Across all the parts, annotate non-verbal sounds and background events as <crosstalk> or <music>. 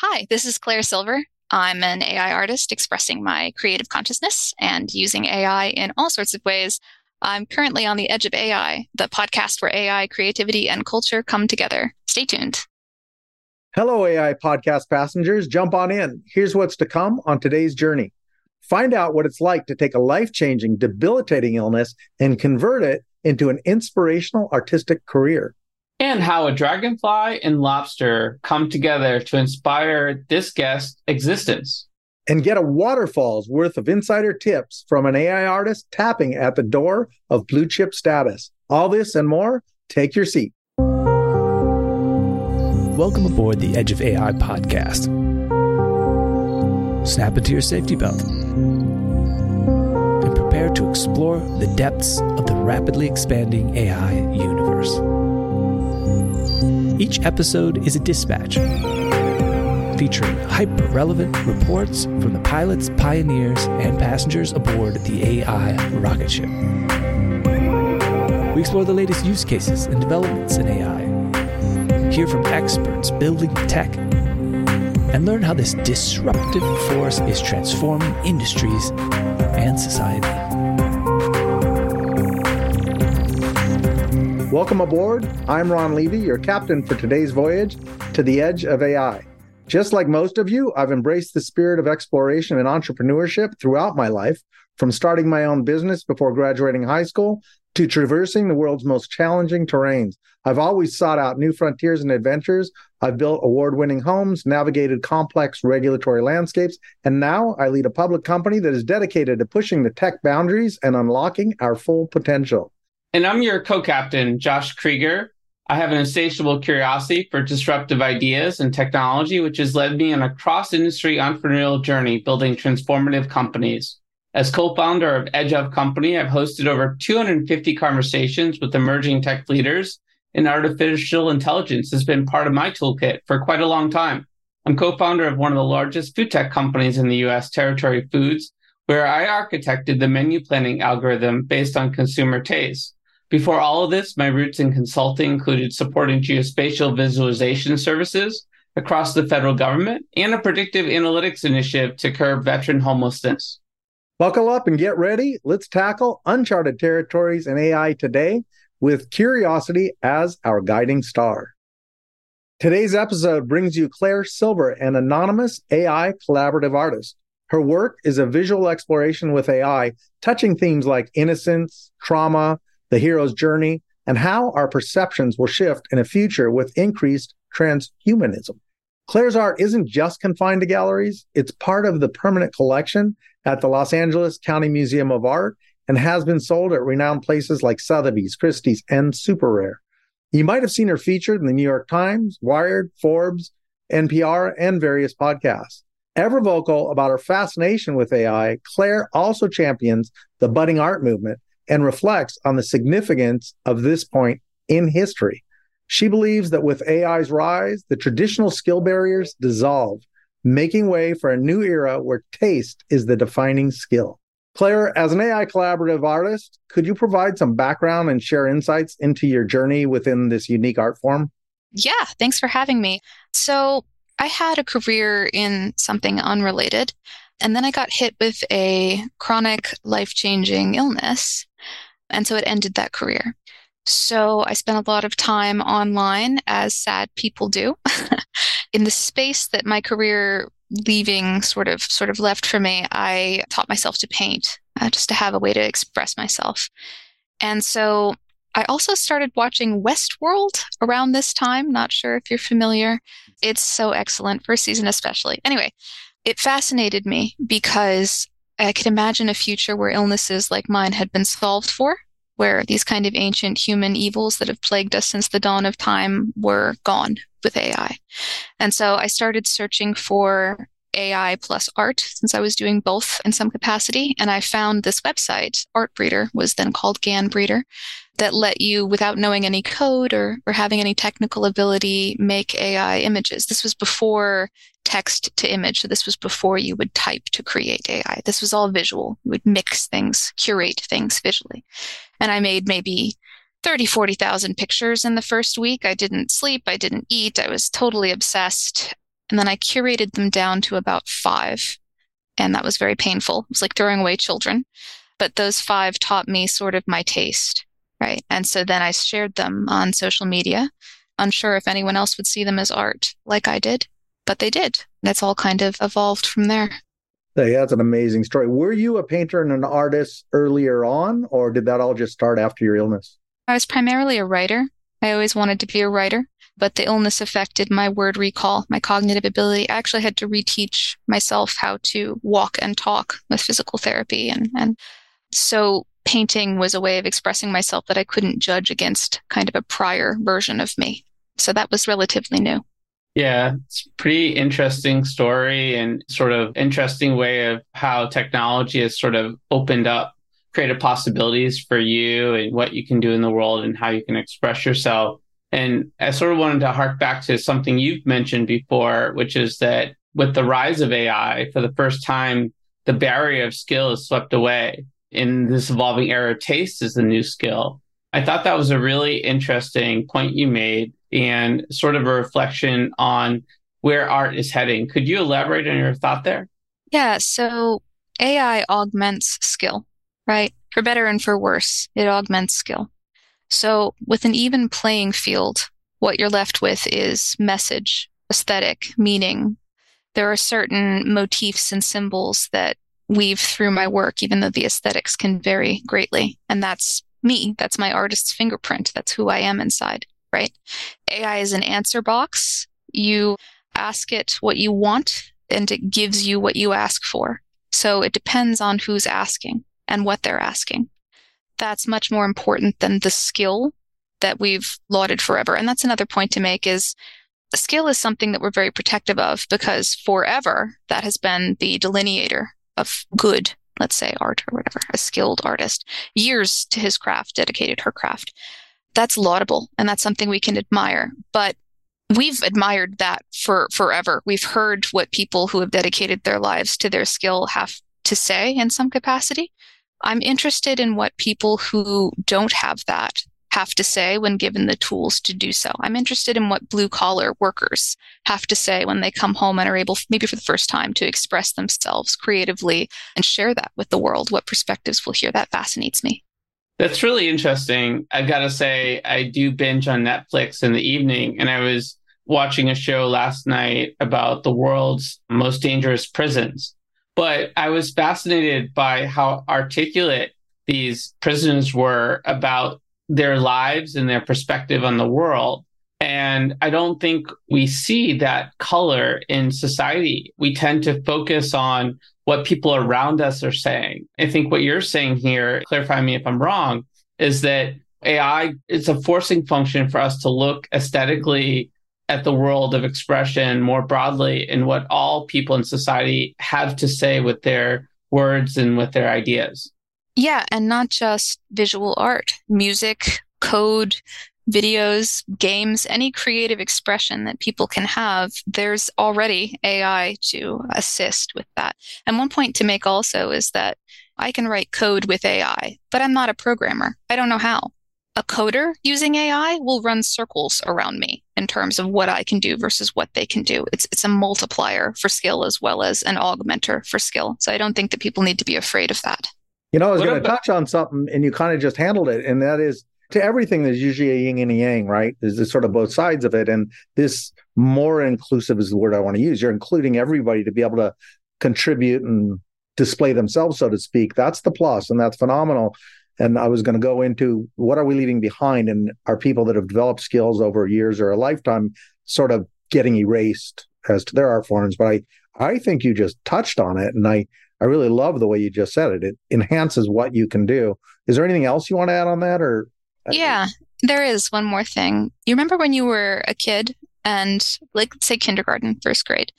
Hi, this is Claire Silver. I'm an AI artist expressing my creative consciousness and using AI in all sorts of ways. I'm currently on the edge of AI, the podcast where AI, creativity, and culture come together. Stay tuned. Hello, AI podcast passengers. Jump on in. Here's what's to come on today's journey. Find out what it's like to take a life changing, debilitating illness and convert it into an inspirational artistic career and how a dragonfly and lobster come together to inspire this guest's existence. And get a waterfall's worth of insider tips from an AI artist tapping at the door of blue chip status. All this and more, take your seat. Welcome aboard the Edge of AI podcast. Snap into your safety belt and prepare to explore the depths of the rapidly expanding AI universe. Each episode is a dispatch featuring hyper relevant reports from the pilots, pioneers, and passengers aboard the AI rocket ship. We explore the latest use cases and developments in AI, hear from experts building tech, and learn how this disruptive force is transforming industries and society. Welcome aboard. I'm Ron Levy, your captain for today's voyage to the edge of AI. Just like most of you, I've embraced the spirit of exploration and entrepreneurship throughout my life, from starting my own business before graduating high school to traversing the world's most challenging terrains. I've always sought out new frontiers and adventures. I've built award winning homes, navigated complex regulatory landscapes, and now I lead a public company that is dedicated to pushing the tech boundaries and unlocking our full potential. And I'm your co captain, Josh Kriger. I have an insatiable curiosity for disruptive ideas and technology, which has led me on a cross industry entrepreneurial journey building transformative companies. As co founder of Edge of Company, I've hosted over 250 conversations with emerging tech leaders, and artificial intelligence has been part of my toolkit for quite a long time. I'm co founder of one of the largest food tech companies in the US, Territory Foods, where I architected the menu planning algorithm based on consumer taste. Before all of this, my roots in consulting included supporting geospatial visualization services across the federal government and a predictive analytics initiative to curb veteran homelessness. Buckle up and get ready. Let's tackle uncharted territories and AI today with curiosity as our guiding star. Today's episode brings you Claire Silver, an anonymous AI collaborative artist. Her work is a visual exploration with AI, touching themes like innocence, trauma, the hero's journey, and how our perceptions will shift in a future with increased transhumanism. Claire's art isn't just confined to galleries, it's part of the permanent collection at the Los Angeles County Museum of Art and has been sold at renowned places like Sotheby's, Christie's, and SuperRare. You might have seen her featured in the New York Times, Wired, Forbes, NPR, and various podcasts. Ever vocal about her fascination with AI, Claire also champions the budding art movement and reflects on the significance of this point in history. She believes that with AI's rise, the traditional skill barriers dissolve, making way for a new era where taste is the defining skill. Claire, as an AI collaborative artist, could you provide some background and share insights into your journey within this unique art form? Yeah, thanks for having me. So, I had a career in something unrelated, and then I got hit with a chronic life changing illness. And so it ended that career. So I spent a lot of time online, as sad people do, <laughs> in the space that my career leaving sort of sort of left for me. I taught myself to paint uh, just to have a way to express myself. And so I also started watching Westworld around this time. Not sure if you're familiar. It's so excellent, first season especially. Anyway, it fascinated me because I could imagine a future where illnesses like mine had been solved for, where these kind of ancient human evils that have plagued us since the dawn of time were gone with AI. And so I started searching for AI plus art since I was doing both in some capacity. And I found this website, Artbreeder was then called GANbreeder, that let you, without knowing any code or, or having any technical ability, make AI images. This was before text to image. So this was before you would type to create AI. This was all visual. You would mix things, curate things visually. And I made maybe 30, 40,000 pictures in the first week. I didn't sleep. I didn't eat. I was totally obsessed. And then I curated them down to about five. And that was very painful. It was like throwing away children. But those five taught me sort of my taste, right? And so then I shared them on social media, unsure if anyone else would see them as art like I did, but they did. That's all kind of evolved from there. Hey, that's an amazing story. Were you a painter and an artist earlier on, or did that all just start after your illness? I was primarily a writer. I always wanted to be a writer, but the illness affected my word recall, my cognitive ability. I actually had to reteach myself how to walk and talk with physical therapy. And, and so painting was a way of expressing myself that I couldn't judge against kind of a prior version of me. So that was relatively new. Yeah, it's pretty interesting story and sort of interesting way of how technology has sort of opened up creative possibilities for you and what you can do in the world and how you can express yourself. And I sort of wanted to hark back to something you've mentioned before, which is that with the rise of AI, for the first time, the barrier of skill is swept away. In this evolving era, taste is the new skill. I thought that was a really interesting point you made and sort of a reflection on where art is heading. Could you elaborate on your thought there? Yeah. So AI augments skill, right? For better and for worse, it augments skill. So with an even playing field, what you're left with is message, aesthetic, meaning. There are certain motifs and symbols that weave through my work, even though the aesthetics can vary greatly. And that's me. That's my artist's fingerprint. That's who I am inside right? AI is an answer box. You ask it what you want and it gives you what you ask for. So it depends on who's asking and what they're asking. That's much more important than the skill that we've lauded forever. And that's another point to make is skill is something that we're very protective of because forever that has been the delineator of good, let's say art or whatever, a skilled artist, years to his craft, dedicated her craft that's laudable and that's something we can admire. But we've admired that for forever. We've heard what people who have dedicated their lives to their skill have to say in some capacity. I'm interested in what people who don't have that have to say when given the tools to do so. I'm interested in what blue collar workers have to say when they come home and are able, maybe for the first time, to express themselves creatively and share that with the world. What perspectives will hear that fascinates me. That's really interesting. I've got to say, I do binge on Netflix in the evening, and I was watching a show last night about the world's most dangerous prisons. But I was fascinated by how articulate these prisons were about their lives and their perspective on the world. And I don't think we see that color in society. We tend to focus on what people around us are saying. I think what you're saying here, clarify me if I'm wrong, is that AI is a forcing function for us to look aesthetically at the world of expression more broadly and what all people in society have to say with their words and with their ideas. Yeah, and not just visual art, music, code, videos, games, any creative expression that people can have, there's already AI to assist with that. And one point to make also is that I can write code with AI, but I'm not a programmer. I don't know how. A coder using AI will run circles around me in terms of what I can do versus what they can do. It's it's a multiplier for skill as well as an augmenter for skill. So I don't think that people need to be afraid of that. You know, I was going to touch on something and you kind of just handled it, and that is to everything, there's usually a yin and a yang, right? There's sort of both sides of it. And this more inclusive is the word I want to use. You're including everybody to be able to contribute and display themselves, so to speak. That's the plus, and that's phenomenal. And I was going to go into what are we leaving behind, and are people that have developed skills over years or a lifetime sort of getting erased as to their art forms. But I, I think you just touched on it, and I, I really love the way you just said it. It enhances what you can do. Is there anything else you want to add on that, or uh, yeah, there is one more thing. You remember when you were a kid and, like, say, kindergarten, first grade,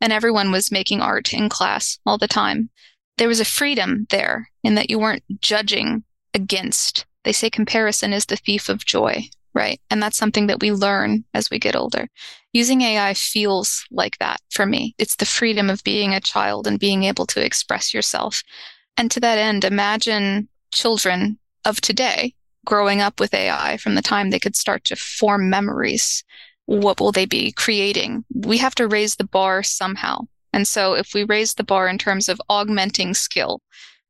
and everyone was making art in class all the time? There was a freedom there in that you weren't judging against. They say comparison is the thief of joy, right? And that's something that we learn as we get older. Using AI feels like that for me. It's the freedom of being a child and being able to express yourself. And to that end, imagine children of today growing up with AI from the time they could start to form memories what will they be creating? We have to raise the bar somehow. And so if we raise the bar in terms of augmenting skill,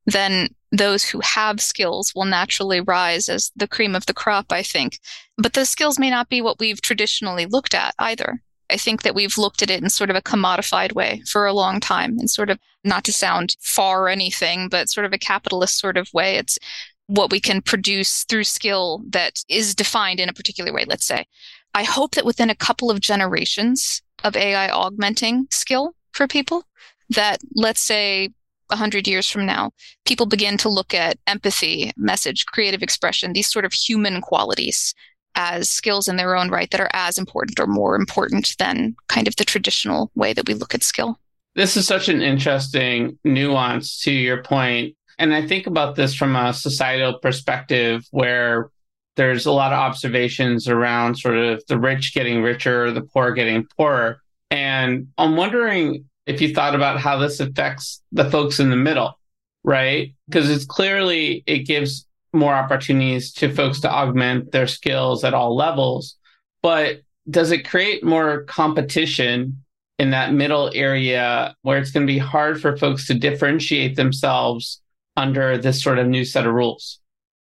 then those who have skills will naturally rise as the cream of the crop, I think. But those skills may not be what we've traditionally looked at either. I think that we've looked at it in sort of a commodified way for a long time and sort of not to sound far or anything, but sort of a capitalist sort of way. It's what we can produce through skill that is defined in a particular way, let's say. I hope that within a couple of generations of AI augmenting skill for people, that let's say 100 years from now, people begin to look at empathy, message, creative expression, these sort of human qualities as skills in their own right that are as important or more important than kind of the traditional way that we look at skill. This is such an interesting nuance to your point. And I think about this from a societal perspective where there's a lot of observations around sort of the rich getting richer, the poor getting poorer. And I'm wondering if you thought about how this affects the folks in the middle, right? Because it's clearly, it gives more opportunities to folks to augment their skills at all levels. But does it create more competition in that middle area where it's going to be hard for folks to differentiate themselves under this sort of new set of rules?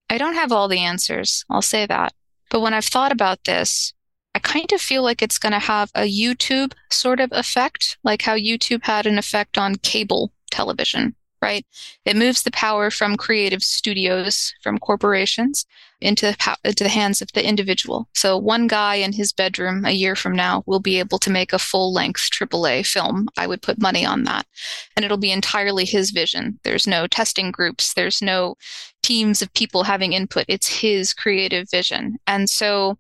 I don't have all the answers. I'll say that. But when I've thought about this, I kind of feel like it's going to have a YouTube sort of effect, like how YouTube had an effect on cable television right? It moves the power from creative studios, from corporations, into, the into the hands of the individual. So one guy in his bedroom a year from now will be able to make a full length AAA film. I would put money on that. And it'll be entirely his vision. There's no testing groups. There's no teams of people having input. It's his creative vision. And so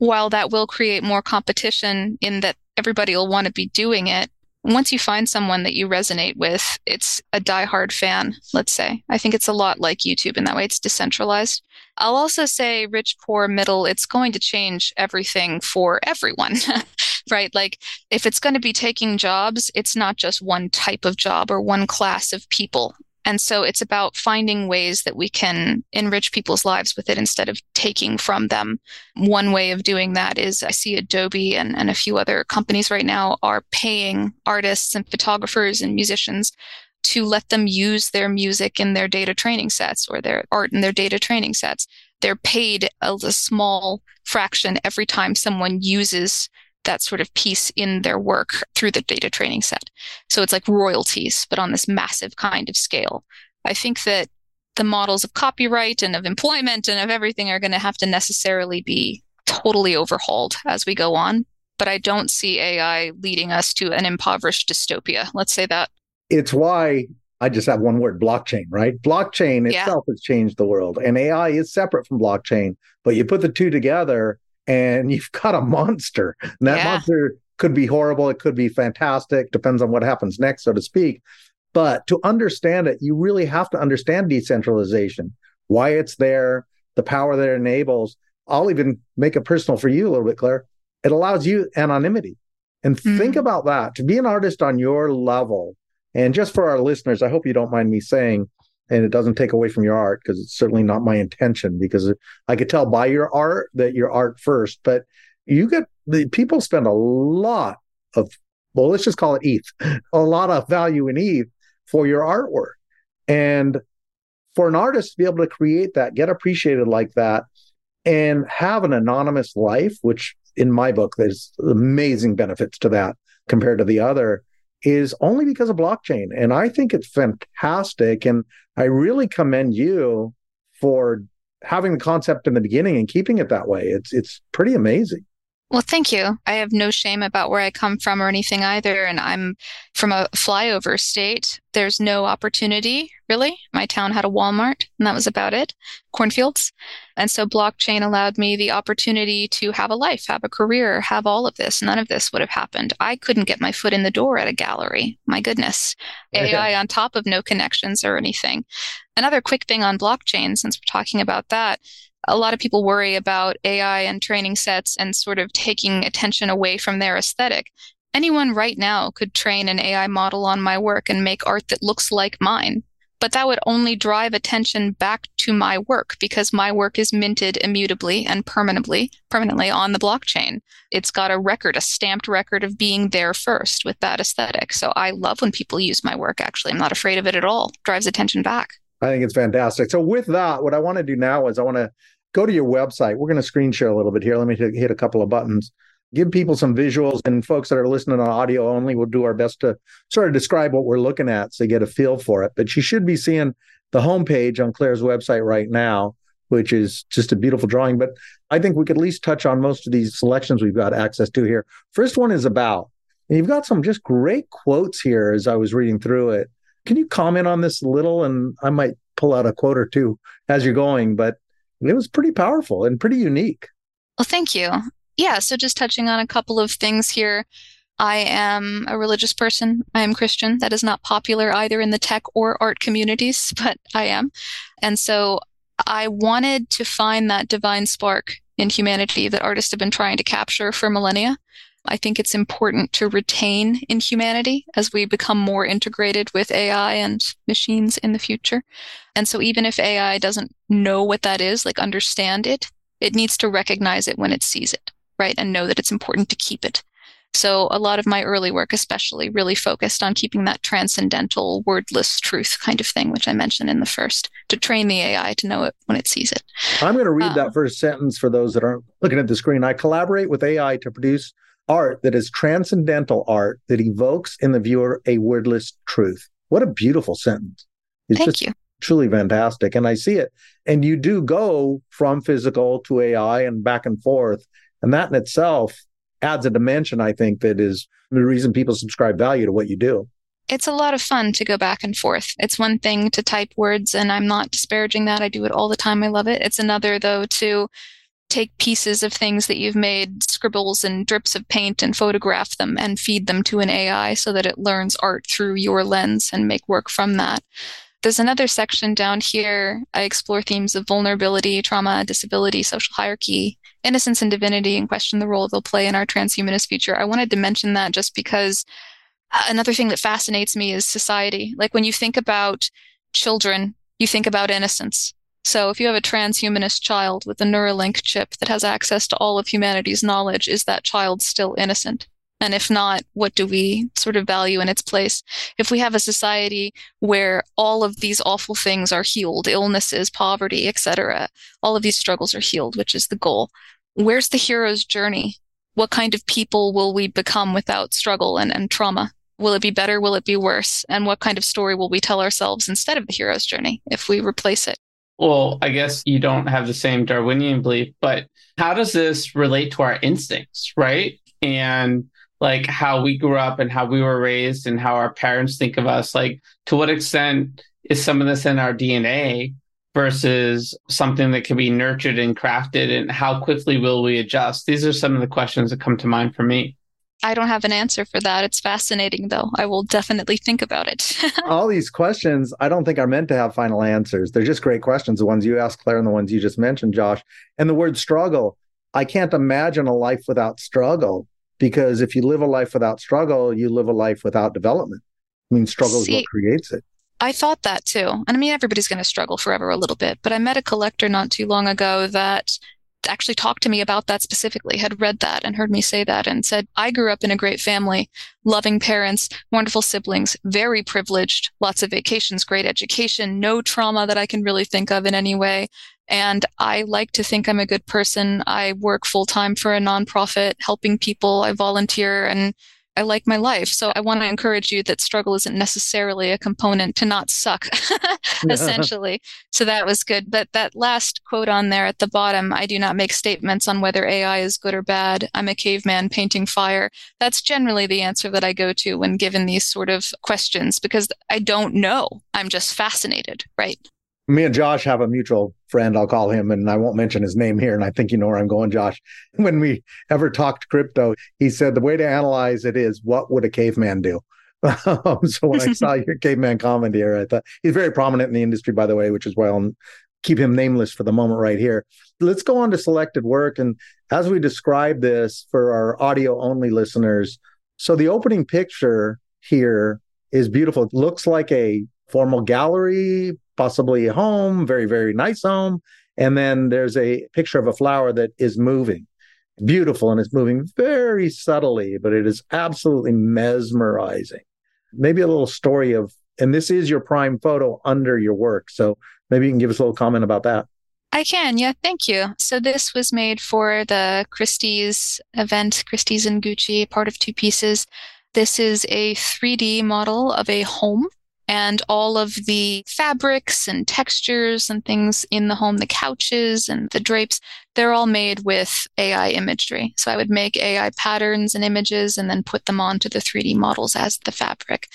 while that will create more competition in that everybody will want to be doing it, once you find someone that you resonate with, it's a diehard fan, let's say. I think it's a lot like YouTube in that way. It's decentralized. I'll also say rich, poor, middle, it's going to change everything for everyone, <laughs> right? Like if it's going to be taking jobs, it's not just one type of job or one class of people. And so it's about finding ways that we can enrich people's lives with it instead of taking from them. One way of doing that is I see Adobe and, and a few other companies right now are paying artists and photographers and musicians to let them use their music in their data training sets or their art in their data training sets. They're paid a, a small fraction every time someone uses that sort of piece in their work through the data training set. So it's like royalties, but on this massive kind of scale. I think that the models of copyright and of employment and of everything are going to have to necessarily be totally overhauled as we go on. But I don't see AI leading us to an impoverished dystopia. Let's say that. It's why I just have one word blockchain, right? Blockchain yeah. itself has changed the world, and AI is separate from blockchain. But you put the two together, and you've got a monster. And that yeah. monster could be horrible, it could be fantastic, depends on what happens next, so to speak. But to understand it, you really have to understand decentralization, why it's there, the power that it enables. I'll even make it personal for you a little bit, Claire. It allows you anonymity. And mm-hmm. think about that to be an artist on your level. And just for our listeners, I hope you don't mind me saying and it doesn't take away from your art because it's certainly not my intention because I could tell by your art that your art first, but you get the people spend a lot of well, let's just call it ETH, <laughs> a lot of value in ETH for your artwork. And for an artist to be able to create that, get appreciated like that, and have an anonymous life, which in my book, there's amazing benefits to that compared to the other is only because of blockchain. And I think it's fantastic. And I really commend you for having the concept in the beginning and keeping it that way. It's it's pretty amazing. Well, thank you. I have no shame about where I come from or anything either. And I'm from a flyover state. There's no opportunity, really. My town had a Walmart, and that was about it cornfields. And so blockchain allowed me the opportunity to have a life, have a career, have all of this. None of this would have happened. I couldn't get my foot in the door at a gallery. My goodness. <laughs> AI on top of no connections or anything. Another quick thing on blockchain, since we're talking about that a lot of people worry about AI and training sets and sort of taking attention away from their aesthetic. Anyone right now could train an AI model on my work and make art that looks like mine. but that would only drive attention back to my work because my work is minted immutably and permanently permanently on the blockchain it's got a record a stamped record of being there first with that aesthetic so i love when people use my work actually i'm not afraid of it at all drives attention back i think it's fantastic. So with that what i want to do now is i want to go to your website. We're going to screen share a little bit here. Let me hit a couple of buttons. Give people some visuals and folks that are listening on audio only we'll do our best to sort of describe what we're looking at so you get a feel for it. But you should be seeing the homepage on claire's website right now which is just a beautiful drawing. But i think we could at least touch on most of these selections we've got access to here. First one is about and you've got some just great quotes here as i was reading through it can you comment on this a little and i might pull out a quote or two as you're going but it was pretty powerful and pretty unique well, thank you yeah, so just touching on a couple of things here. I am a religious person. I am Christian. That is not popular either in the tech or art communities, <laughs> but I am. And so I wanted to find that divine spark in humanity that artists have been trying to capture for millennia. I think it's important to retain in humanity as we become more integrated with AI and machines in the future. And so even if AI doesn't know what that is, like understand it, it needs to recognize it when it sees it right? And know that it's important to keep it. So a lot of my early work, especially, really focused on keeping that transcendental, wordless truth kind of thing, which I mentioned in the first, to train the AI to know it when it sees it. I'm going to read um, that first sentence for those that aren't looking at the screen. I collaborate with AI to produce art that is transcendental art that evokes in the viewer a wordless truth. What a beautiful sentence. It's Thank you. Truly fantastic. And I see it. And you do go from physical to AI and back and forth and that in itself adds a dimension, I think, that is the reason people subscribe value to what you do. It's a lot of fun to go back and forth. It's one thing to type words, and I'm not disparaging that. I do it all the time. I love it. It's another, though, to take pieces of things that you've made, scribbles and drips of paint, and photograph them and feed them to an AI so that it learns art through your lens and make work from that. There's another section down here. I explore themes of vulnerability, trauma, disability, social hierarchy, innocence and divinity, and question the role they'll play in our transhumanist future. I wanted to mention that just because uh, another thing that fascinates me is society. Like when you think about children, you think about innocence. So if you have a transhumanist child with a Neuralink chip that has access to all of humanity's knowledge, is that child still innocent? And if not, what do we sort of value in its place? If we have a society where all of these awful things are healed, illnesses, poverty, etc., all of these struggles are healed, which is the goal. Where's the hero's journey? What kind of people will we become without struggle and, and trauma? Will it be better? Will it be worse? And what kind of story will we tell ourselves instead of the hero's journey if we replace it? Well, I guess you don't have the same Darwinian belief, but how does this relate to our instincts, right? And like how we grew up and how we were raised and how our parents think of us like to what extent is some of this in our dna versus something that can be nurtured and crafted and how quickly will we adjust these are some of the questions that come to mind for me I don't have an answer for that. It's fascinating, though. I will definitely think about it. <laughs> All these questions, I don't think are meant to have final answers. They're just great questions, the ones you asked, Claire, and the ones you just mentioned, Josh. And the word struggle, I can't imagine a life without struggle because if you live a life without struggle, you live a life without development. I mean, struggle See, is what creates it. I thought that too. And I mean, everybody's going to struggle forever a little bit. But I met a collector not too long ago that actually talked to me about that specifically, had read that and heard me say that and said, I grew up in a great family, loving parents, wonderful siblings, very privileged, lots of vacations, great education, no trauma that I can really think of in any way. And I like to think I'm a good person. I work full time for a nonprofit, helping people. I volunteer and I like my life. So I want to encourage you that struggle isn't necessarily a component to not suck, <laughs> essentially. so that was good. But that last quote on there at the bottom, I do not make statements on whether AI is good or bad. I'm a caveman painting fire. That's generally the answer that I go to when given these sort of questions because I don't know. I'm just fascinated, right? Me and Josh have a mutual friend, I'll call him, and I won't mention his name here. And I think you know where I'm going, Josh. <laughs> When we ever talked crypto, he said the way to analyze it is what would a caveman do? <laughs> Um, so when I <laughs> saw your caveman comment here, I thought he's very prominent in the industry, by the way, which is why I'll keep him nameless for the moment right here. Let's go on to selected work. And as we describe this for our audio only listeners, so the opening picture here is beautiful. It looks like a formal gallery, possibly a home, very, very nice home. And then there's a picture of a flower that is moving, beautiful, and it's moving very subtly, but it is absolutely mesmerizing. Maybe a little story of, and this is your prime photo under your work. So maybe you can give us a little comment about that. I can, yeah, thank you. So this was made for the Christie's event, Christie's and Gucci, part of two pieces. This is a 3D model of a home and all of the fabrics and textures and things in the home, the couches and the drapes, they're all made with AI imagery. So I would make AI patterns and images and then put them onto the 3D models as the fabric.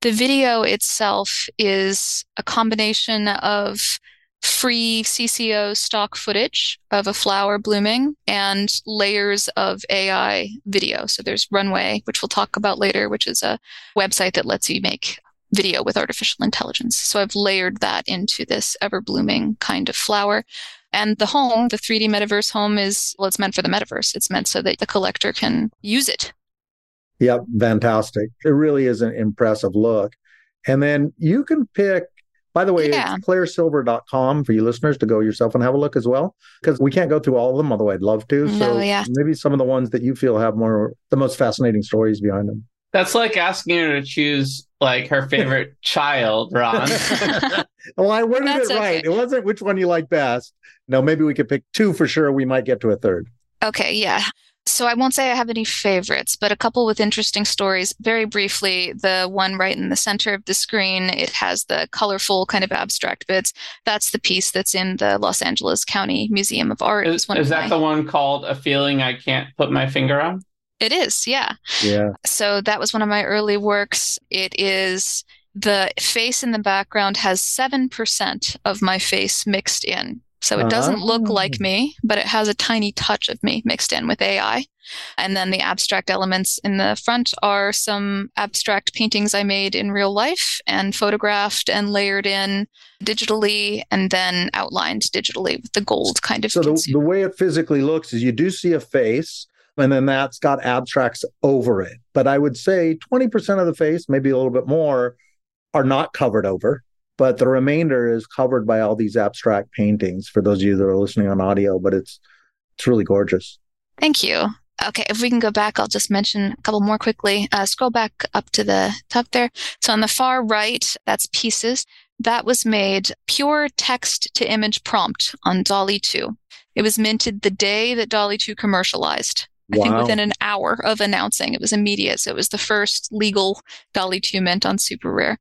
The video itself is a combination of free CC0 stock footage of a flower blooming and layers of AI video. So there's Runway, which we'll talk about later, which is a website that lets you make video with artificial intelligence. So I've layered that into this ever blooming kind of flower. And the home, the 3D metaverse home is, well, it's meant for the metaverse. It's meant so that the collector can use it. Yep, fantastic. It really is an impressive look. And then you can pick by the way, yeah. it's clairesilver.com for you listeners to go yourself and have a look as well, because we can't go through all of them, although I'd love to. No, so yeah. maybe some of the ones that you feel have more, the most fascinating stories behind them. That's like asking her to choose like her <laughs> favorite child, Ron. <laughs> well, I worded That's it right. Okay. It wasn't which one you like best. No, maybe we could pick two for sure. We might get to a third. Okay, yeah. So I won't say I have any favorites, but a couple with interesting stories. Very briefly, the one right in the center of the screen, it has the colorful kind of abstract bits. That's the piece that's in the Los Angeles County Museum of Art. Is, is that my... the one called A Feeling I Can't Put My Finger On? It is, yeah. Yeah. So that was one of my early works. It is the face in the background has 7% of my face mixed in. So it doesn't look like oh. me, but it has a tiny touch of me mixed in with AI. And then the abstract elements in the front are some abstract paintings I made in real life and photographed and layered in digitally and then outlined digitally with the gold kind of. So the, the way it physically looks is you do see a face and then that's got abstracts over it. But I would say 20% of the face, maybe a little bit more, are not covered over but the remainder is covered by all these abstract paintings for those of you that are listening on audio but it's it's really gorgeous. Thank you. Okay if we can go back i'll just mention a couple more quickly. Uh, scroll back up to the top there. So on the far right that's pieces. That was made pure text to image prompt on DALL-E 2 it was minted the day that DALL-E 2 commercialized I wow. think within an hour of announcing. It was immediate. So it was the first legal DALL-E 2 mint on SuperRare.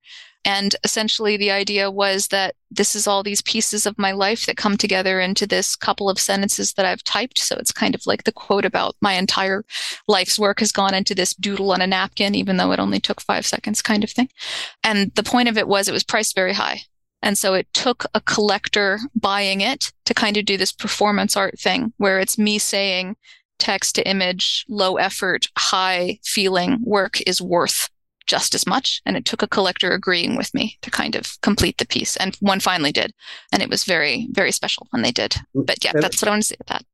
And essentially, the idea was that this is all these pieces of my life that come together into this couple of sentences that I've typed. So it's kind of like the quote about my entire life's work has gone into this doodle on a napkin, even though it only took five seconds, kind of thing. And the point of it was it was priced very high. And so it took a collector buying it to kind of do this performance art thing where it's me saying text to image, low effort, high feeling work is worth just as much. And it took a collector agreeing with me to kind of complete the piece. And one finally did. And it was very, very special when they did. But yeah, that's what I want to say about that.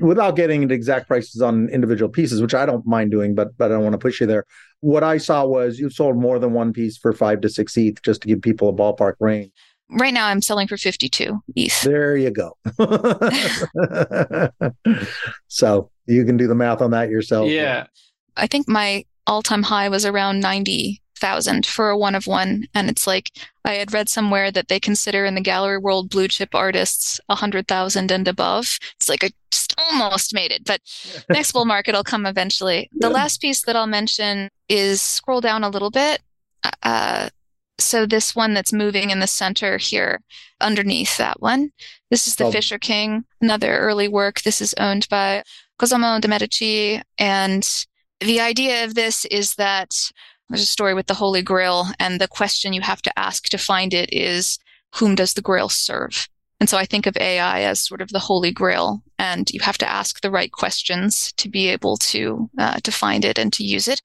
Without getting into exact prices on individual pieces, which I don't mind doing, but but I don't want to push you there. What I saw was you sold more than one piece for five to six ETH, just to give people a ballpark range. Right now, I'm selling for 52 ETH. There you go. <laughs> so you can do the math on that yourself. Yeah. I think my all time high was around 90,000 for a one of one. And it's like, I had read somewhere that they consider in the gallery world blue chip artists 100,000 and above. It's like I just almost made it, but <laughs> next bull market will come eventually. The last piece that I'll mention is scroll down a little bit. Uh, so this one that's moving in the center here underneath that one this is the oh. fisher king another early work this is owned by cosimo de medici and the idea of this is that there's a story with the Holy Grail, and the question you have to ask to find it is whom does the Grail serve? And so I think of AI as sort of the Holy Grail, and you have to ask the right questions to be able to uh, to find it and to use it.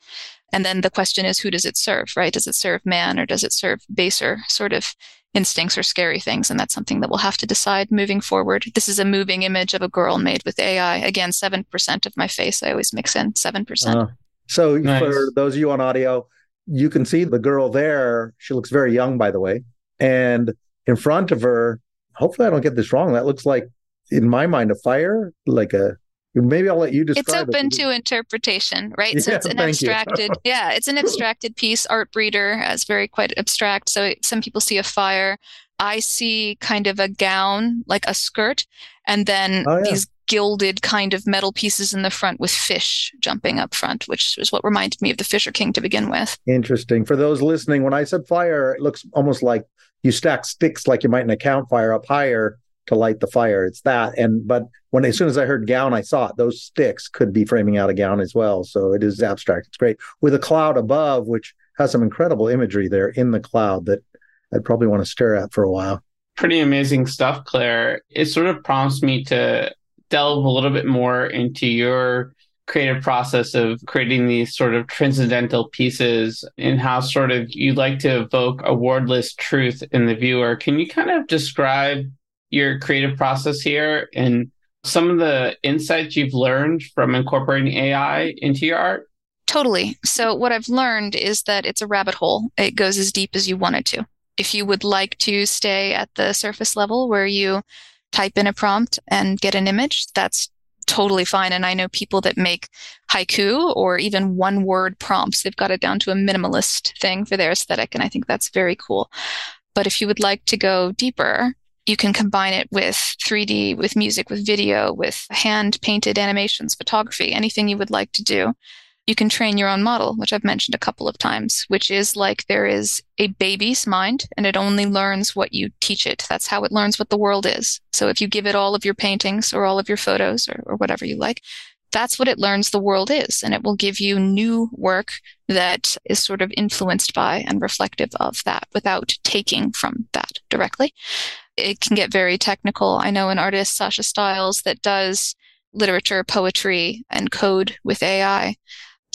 And then the question is, who does it serve? Right? Does it serve man, or does it serve baser sort of instincts or scary things. And that's something that we'll have to decide moving forward. This is a moving image of a girl made with AI. Again, 7% of my face. I always mix in 7%. Uh, so nice. for those of you on audio, you can see the girl there. She looks very young, by the way. And in front of her, hopefully I don't get this wrong. That looks like, in my mind, a fire, like a maybe I'll let you describe. It's open it. to interpretation, right? Yeah, so it's an abstracted, <laughs> yeah, it's an abstracted piece. Artbreeder as very quite abstract. So it- some people see a fire. I see kind of a gown, like a skirt, and then Oh, yeah. these gilded kind of metal pieces in the front with fish jumping up front, which is what reminded me of the Fisher King to begin with. Interesting. For those listening, when I said fire, it looks almost like you stack sticks like you might in a campfire up higher to light the fire. It's that. And but when as soon as I heard gown, I saw it. Those sticks could be framing out a gown as well. So it is abstract. It's great. With a cloud above, which has some incredible imagery there in the cloud that I'd probably want to stare at for a while. Pretty amazing stuff, Claire. It sort of prompts me to delve a little bit more into your creative process of creating these sort of transcendental pieces and how sort of you like to evoke a wordless truth in the viewer. Can you kind of describe your creative process here and some of the insights you've learned from incorporating AI into your art? Totally. So what I've learned is that it's a rabbit hole. It goes as deep as you want it to. If you would like to stay at the surface level where you type in a prompt and get an image, that's totally fine. And I know people that make haiku or even one word prompts. They've got it down to a minimalist thing for their aesthetic. And I think that's very cool. But if you would like to go deeper, you can combine it with 3D, with music, with video, with hand painted animations, photography, anything you would like to do you can train your own model, which I've mentioned a couple of times, which is like there is a baby's mind and it only learns what you teach it. That's how it learns what the world is. So if you give it all of your paintings or all of your photos or, or whatever you like, that's what it learns the world is. And it will give you new work that is sort of influenced by and reflective of that without taking from that directly. It can get very technical. I know an artist, Sasha Stiles, that does literature, poetry, and code with AI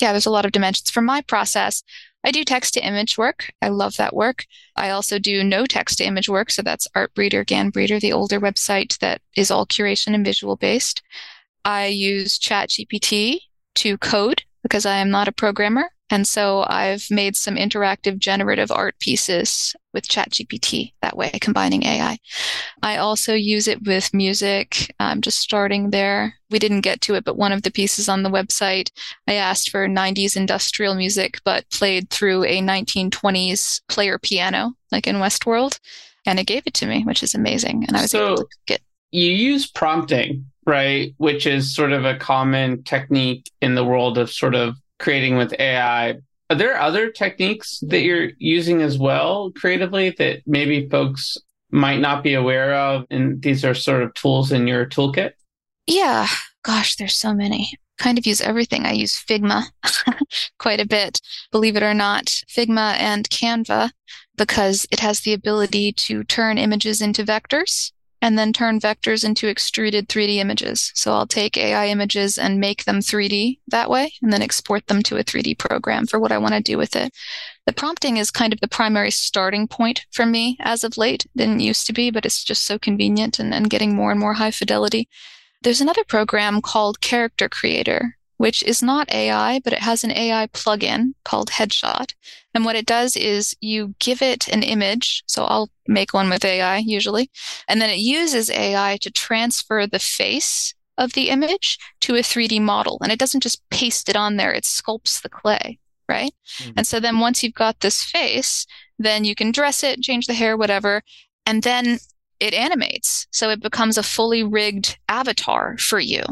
yeah, there's a lot of dimensions. For my process, I do text to image work. I love that work. I also do no text to image work. So that's art Artbreeder, GanBreeder, the older website that is all curation and visual based. I use ChatGPT to code because I am not a programmer. And so I've made some interactive generative art pieces with ChatGPT that way, combining AI. I also use it with music. I'm just starting there. We didn't get to it, but one of the pieces on the website, I asked for 90s industrial music, but played through a 1920s player piano, like in Westworld. And it gave it to me, which is amazing. And I was So- able to get you use prompting, right? Which is sort of a common technique in the world of sort of creating with AI. Are there other techniques that you're using as well creatively that maybe folks might not be aware of? And these are sort of tools in your toolkit? Yeah, gosh, there's so many. Kind of use everything. I use Figma <laughs> quite a bit, believe it or not. Figma and Canva, because it has the ability to turn images into vectors and then turn vectors into extruded 3D images. So I'll take AI images and make them 3D that way and then export them to a 3D program for what I want to do with it. The prompting is kind of the primary starting point for me as of late. Didn't used to be, but it's just so convenient and, and getting more and more high fidelity. There's another program called Character Creator, which is not AI, but it has an AI plugin called Headshot. And what it does is you give it an image. So I'll make one with AI usually. And then it uses AI to transfer the face of the image to a 3D model. And it doesn't just paste it on there, it sculpts the clay, right? Mhm. And so then once you've got this face, then you can dress it, change the hair, whatever. And then it animates. So it becomes a fully rigged avatar for you.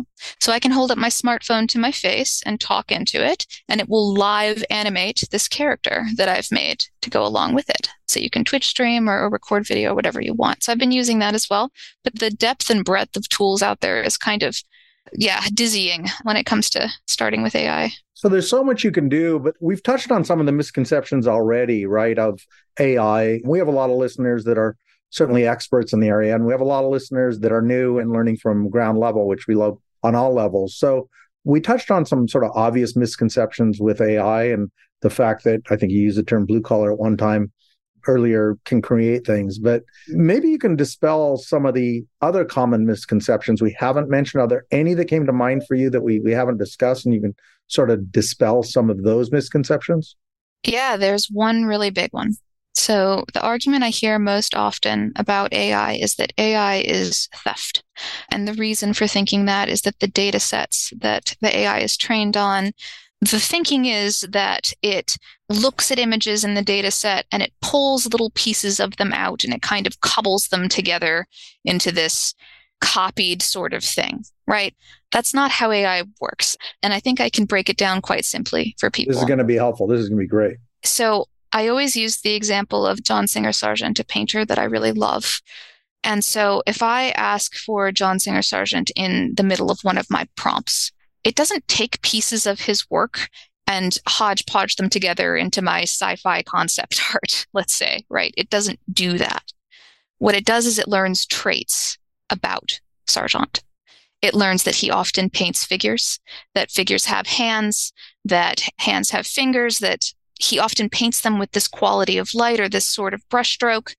So I can hold up my smartphone to my face and talk into it, and it will live animate this character that I've made to go along with it. So you can Twitch stream or, or record video or whatever you want. So I've been using that as well. But the depth and breadth of tools out there is kind of, yeah, dizzying when it comes to starting with AI. So there's so much you can do, but we've touched on some of the misconceptions already, right? Of AI. We have a lot of listeners that are certainly experts in the area, and we have a lot of listeners that are new and learning from ground level, which we love on all levels. So we touched on some sort of obvious misconceptions with AI and the fact that I think you used the term blue collar at one time earlier can create things, but maybe you can dispel some of the other common misconceptions we haven't mentioned. Are there any that came to mind for you that we, we haven't discussed and you can sort of dispel some of those misconceptions? Yeah, there's one really big one. So, the argument I hear most often about AI is that AI is theft. And the reason for thinking that is that the data sets that the AI is trained on, the thinking is that it looks at images in the data set and it pulls little pieces of them out and it kind of cobbles them together into this copied sort of thing, right? That's not how AI works. And I think I can break it down quite simply for people. This is going to be helpful. This is going to be great. So I always use the example of John Singer Sargent, a painter that I really love. And so if I ask for John Singer Sargent in the middle of one of my prompts, it doesn't take pieces of his work and hodgepodge them together into my sci fi concept <laughs> art, let's say, right? It doesn't do that. What it does is it learns traits about Sargent. It learns that he often paints figures, that figures have hands, that hands have fingers, that he often paints them with this quality of light or this sort of brushstroke.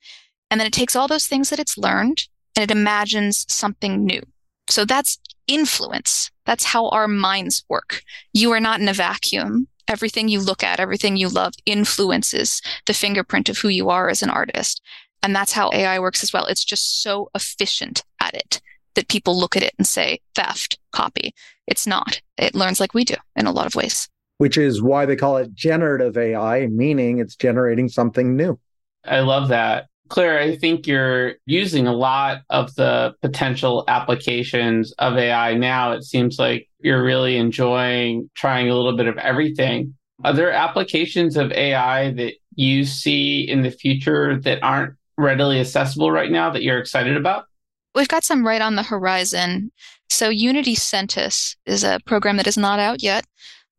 And then it takes all those things that it's learned and it imagines something new. So that's influence. That's how our minds work. You are not in a vacuum. Everything you look at, everything you love influences the fingerprint of who you are as an artist. And that's how AI works as well. It's just so efficient at it that people look at it and say, theft, copy. It's not. It learns like we do in a lot of ways. Which is why they call it generative AI, meaning it's generating something new. I love that. Claire, I think you're using a lot of the potential applications of AI now. It seems like you're really enjoying trying a little bit of everything. Are there applications of AI that you see in the future that aren't readily accessible right now that you're excited about? We've got some right on the horizon. So, Unity Sentis is a program that is not out yet.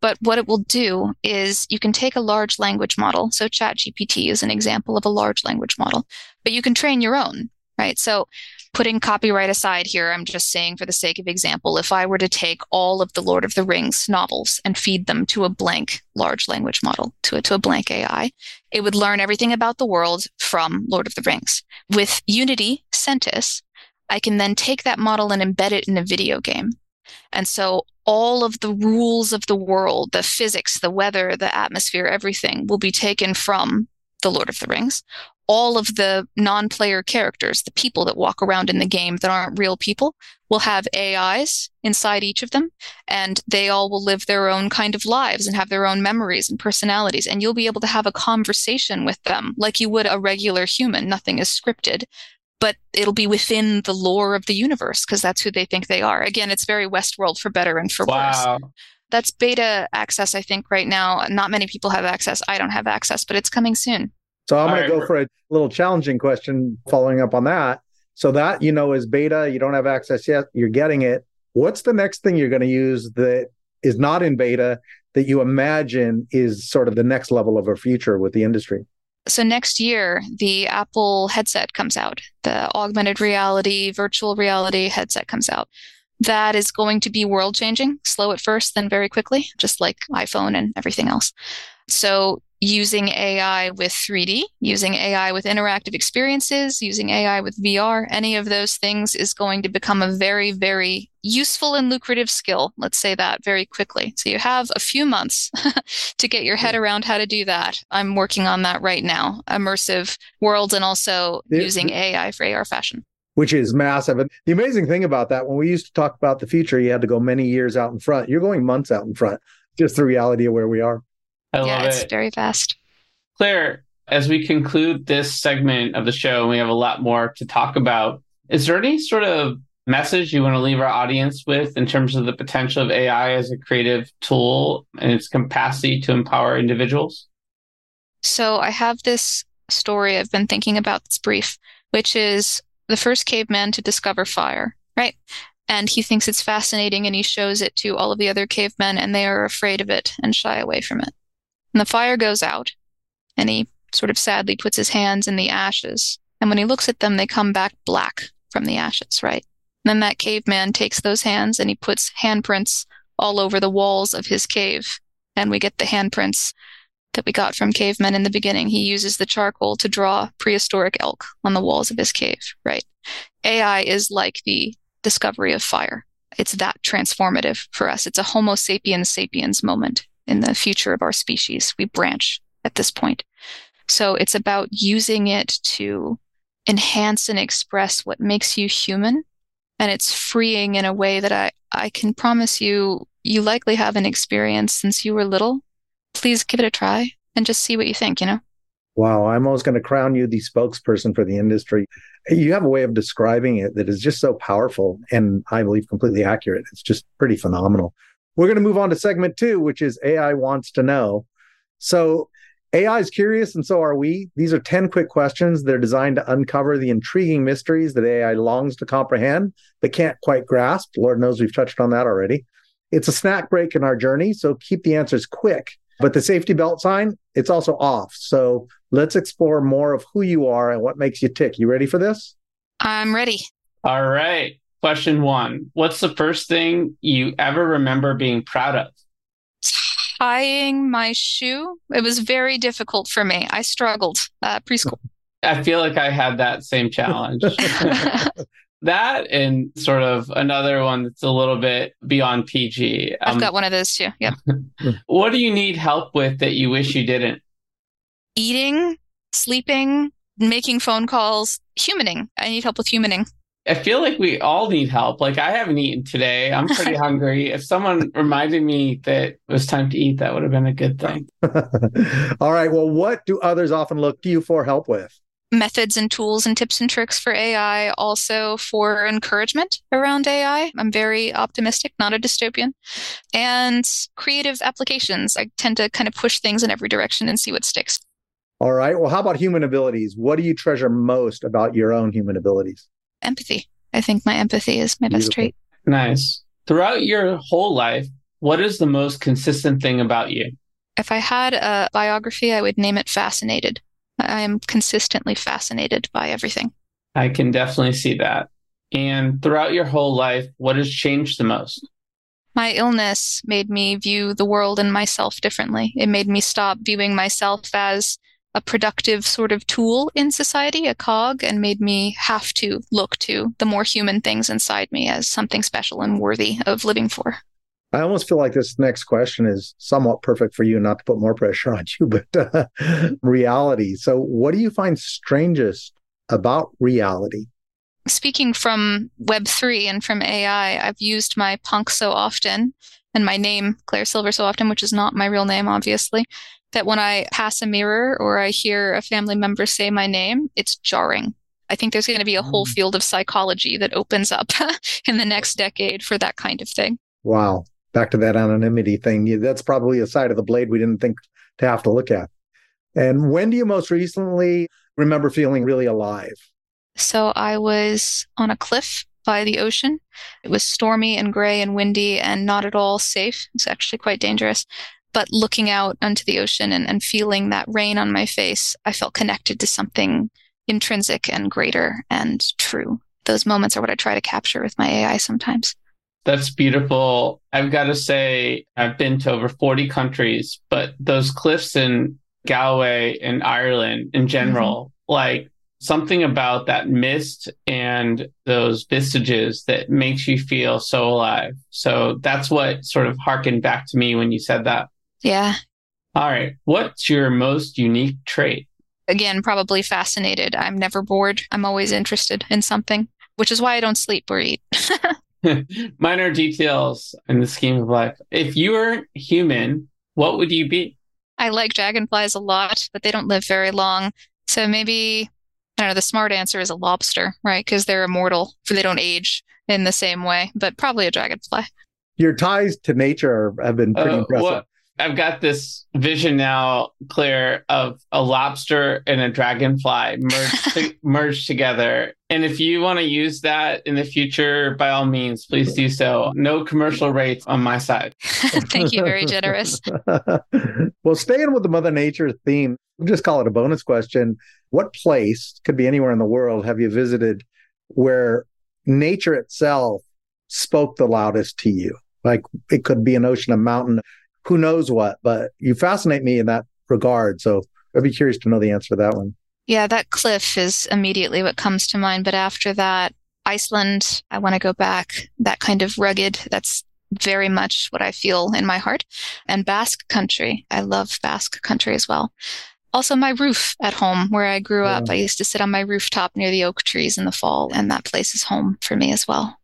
But what it will do is you can take a large language model. So, ChatGPT is an example of a large language model, but you can train your own, right? So, putting copyright aside here, I'm just saying for the sake of example, if I were to take all of the Lord of the Rings novels and feed them to a blank large language model, to a, to a blank AI, it would learn everything about the world from Lord of the Rings. With Unity Sentis, I can then take that model and embed it in a video game. And so all of the rules of the world, the physics, the weather, the atmosphere, everything will be taken from the Lord of the Rings all of the non player characters, the people that walk around in the game that aren't real people, will have AIs inside each of them, and they all will live their own kind of lives and have their own memories and personalities. And you'll be able to have a conversation with them like you would a regular human. Nothing is scripted. But it'll be within the lore of the universe because that's who they think they are. Again, it's very Westworld for better and for wow. worse that's beta access, I think, right now. Not many people have access. I don't have access, but it's coming soon. So I'm going to go for a little challenging question following up on that. So that, you know, is beta, you don't have access yet, you're getting it. What's the next thing you're going to use that is not in beta that you imagine is sort of the next level of a future with the industry? So next year, the Apple headset comes out. The augmented reality, virtual reality headset comes out. That is going to be world changing, slow at first, then very quickly, just like iPhone and everything else. So using AI with 3D, using AI with interactive experiences, using AI with VR, any of those things is going to become a very, very useful and lucrative skill. Let's say that very quickly. So you have a few months <laughs> to get your head around how to do that. I'm working on that right now. Immersive worlds and also using AI for AR fashion. Which is massive. And the amazing thing about that, when we used to talk about the future, you had to go many years out in front. You're going months out in front, just the reality of where we are. I yeah, love it's it. very fast. Claire, as we conclude this segment of the show, and we have a lot more to talk about, is there any sort of message you want to leave our audience with in terms of the potential of AI as a creative tool and its capacity to empower individuals? So I have this story I've been thinking about this brief, which is the first caveman to discover fire, right? And he thinks it's fascinating and he shows it to all of the other cavemen and they are afraid of it and shy away from it. And the fire goes out, and he sort of sadly puts his hands in the ashes. And when he looks at them, they come back black from the ashes, right? And then that caveman takes those hands and he puts handprints all over the walls of his cave. And we get the handprints that we got from cavemen in the beginning. He uses the charcoal to draw prehistoric elk on the walls of his cave, right? AI is like the discovery of fire. It's that transformative for us. It's a Homo sapiens sapiens moment in the future of our species. We branch at this point. So it's about using it to enhance and express what makes you human. And it's freeing in a way that I, I can promise you, you likely haven't experienced since you were little. Please give it a try and just see what you think, you know? Wow, I'm almost going to crown you the spokesperson for the industry. You have a way of describing it that is just so powerful and I believe completely accurate. It's just pretty phenomenal. We're going to move on to segment two, which is AI wants to know. So, AI is curious, and so are we. These are 10 quick questions. that are designed to uncover the intriguing mysteries that AI longs to comprehend, but can't quite grasp. Lord knows we've touched on that already. It's a snack break in our journey, so keep the answers quick. But the safety belt sign, it's also off. So let's explore more of who you are and what makes you tick. You ready for this? I'm ready. All right. Question one What's the first thing you ever remember being proud of? tying my shoe. It was very difficult for me. I struggled uh, preschool. <laughs> <laughs> I feel like I had that same challenge. <laughs> that and sort of another one that's a little bit beyond PG. Um, I've got one of those too. Yep. what do you need help with that you wish you didn't? Eating, sleeping, making phone calls, humaning. I need help with humaning. I feel like we all need help. Like I haven't eaten today. I'm <laughs> pretty hungry. If someone reminded me that it was time to eat, that would have been a good thing. <laughs> all right. Well, what do others often look to you for help with? Methods and tools and tips and tricks for AI, also for encouragement around AI. I'm very optimistic, not a dystopian. And creative applications. I tend to kind of push things in every direction and see what sticks. All right. Well, how about human abilities? What do you treasure most about your own human abilities? Empathy. I think my empathy is my best trait. Nice. Throughout your whole life, what is the most consistent thing about you? If I had a biography, I would name it Fascinated. I am consistently fascinated by everything. I can definitely see that. And throughout your whole life, what has changed the most? My illness made me view the world and myself differently. It made me stop viewing myself as a productive sort of tool in society, a cog, and made me have to look to the more human things inside me as something special and worthy of living for. I almost feel like this next question is somewhat perfect for you, not to put more pressure on you, <laughs> but uh, reality. So, what do you find strangest about reality? Speaking from Web3 and from AI, I've used my punk so often and my name, Claire Silver, so often, which is not my real name, obviously, that when I pass a mirror or I hear a family member say my name, it's jarring. I think there's going to be a whole mm. field of psychology that opens up <laughs> in the next decade for that kind of thing. Wow. Back to that anonymity thing. That's probably a side of the blade we didn't think to have to look at. And when do you most recently remember feeling really alive? So I was on a cliff by the ocean. It was stormy and gray and windy and not at all safe. It's actually quite dangerous. But looking out onto the ocean and, and feeling that rain on my face, I felt connected to something intrinsic and greater and true. Those moments are what I try to capture with my AI sometimes. That's beautiful. I've got to say, I've been to over 40 countries, but those cliffs in Galway and Ireland in general, mm-hmm. like something about that mist and those vestiges that makes you feel so alive. So that's what sort of harkened back to me when you said that. Yeah. All right. What's your most unique trait? Again, probably fascinated. I'm never bored. I'm always interested in something, which is why I don't sleep or eat. <laughs> <laughs> Minor details in the scheme of life. If you were human, what would you be? I like dragonflies a lot, but they don't live very long. So maybe, I don't know, the smart answer is a lobster, right? Because they're immortal, for they don't age in the same way, but probably a dragonfly. Your ties to nature have been pretty uh, impressive. What, I've got this vision now, Claire, of a lobster and a dragonfly merged <laughs> to, merged together. And if you want to use that in the future, by all means, please do so. No commercial rates on my side. <laughs> <laughs> Thank you. Very generous. well, staying with the Mother Nature theme, we'll just call it a bonus question. What place, could be anywhere in the world, have you visited where nature itself spoke the loudest to you? Like it could be an ocean, a mountain, who knows what, but you fascinate me in that regard. So I'd be curious to know the answer to that one. Yeah, that cliff is immediately what comes to mind. But after that, Iceland, I want to go back. That kind of rugged, that's very much what I feel in my heart. And Basque country. I love Basque country as well. Also, my roof at home where I grew up. I used to sit on my rooftop near the oak trees in the fall, and that place is home for me as well.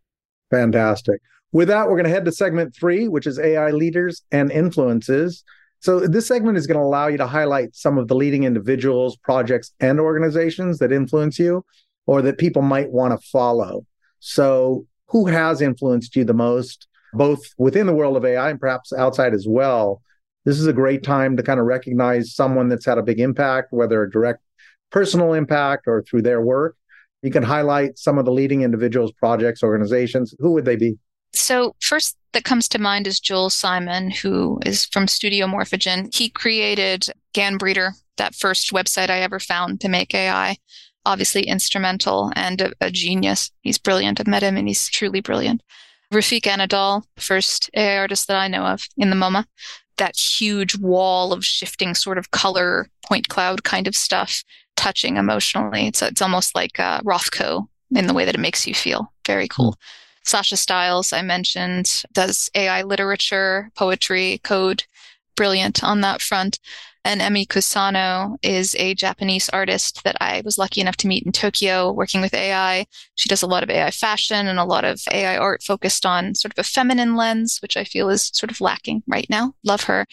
Fantastic. With that, we're going to head to segment three, which is AI leaders and influences. So, this segment is going to allow you to highlight some of the leading individuals, projects, and organizations that influence you or that people might want to follow. So, who has influenced you the most, both within the world of AI and perhaps outside as well? this is a great time to kind of recognize someone that's had a big impact, whether a direct personal impact or through their work. You can highlight some of the leading individuals, projects, organizations. Who would they be? So, first that comes to mind is Joel Simon, who is from Studio Morphogen. He created GANBreeder, that first website I ever found to make AI. Obviously, instrumental and a, a genius. He's brilliant. I've met him and he's truly brilliant. Refik Anadol, first AI artist that I know of in the MoMA that huge wall of shifting sort of color point cloud kind of stuff touching emotionally. It's, it's almost like uh, Rothko in the way that it makes you feel. Very cool. Mm. Sasha Stiles, I mentioned, does AI literature, poetry, code, brilliant on that front. And Emi Kusano is a Japanese artist that I was lucky enough to meet in Tokyo working with AI. She does a lot of AI fashion and a lot of AI art focused on sort of a feminine lens, which I feel is sort of lacking right now. Love her.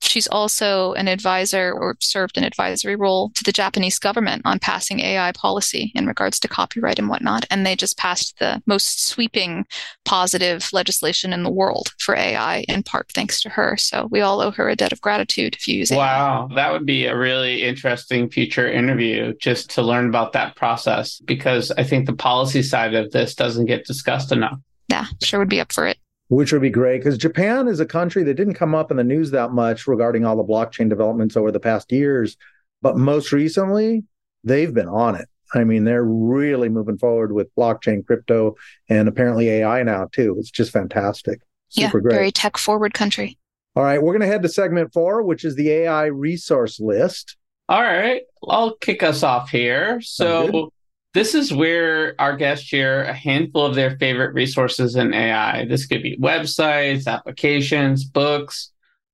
She's also an advisor or served an advisory role to the Japanese government on passing AI policy in regards to copyright and whatnot. And they just passed the most sweeping positive legislation in the world for AI, in part thanks to her. So we all owe her a debt of gratitude if you use it. Wow, that would be a really interesting future interview just to learn about that process because I think the policy side of this doesn't get discussed enough. Yeah, sure would be up for it which would be great because Japan is a country that didn't come up in the news that much regarding all the blockchain developments over the past years. But most recently, they've been on it. I mean, they're really moving forward with blockchain, crypto, and apparently AI now too. It's just fantastic. Super yeah, great. Very tech forward country. All right, we're going to head to segment four, which is the AI resource list. All right, I'll kick us off here. So, this is where our guests share a handful of their favorite resources in AI. This could be websites, applications, books,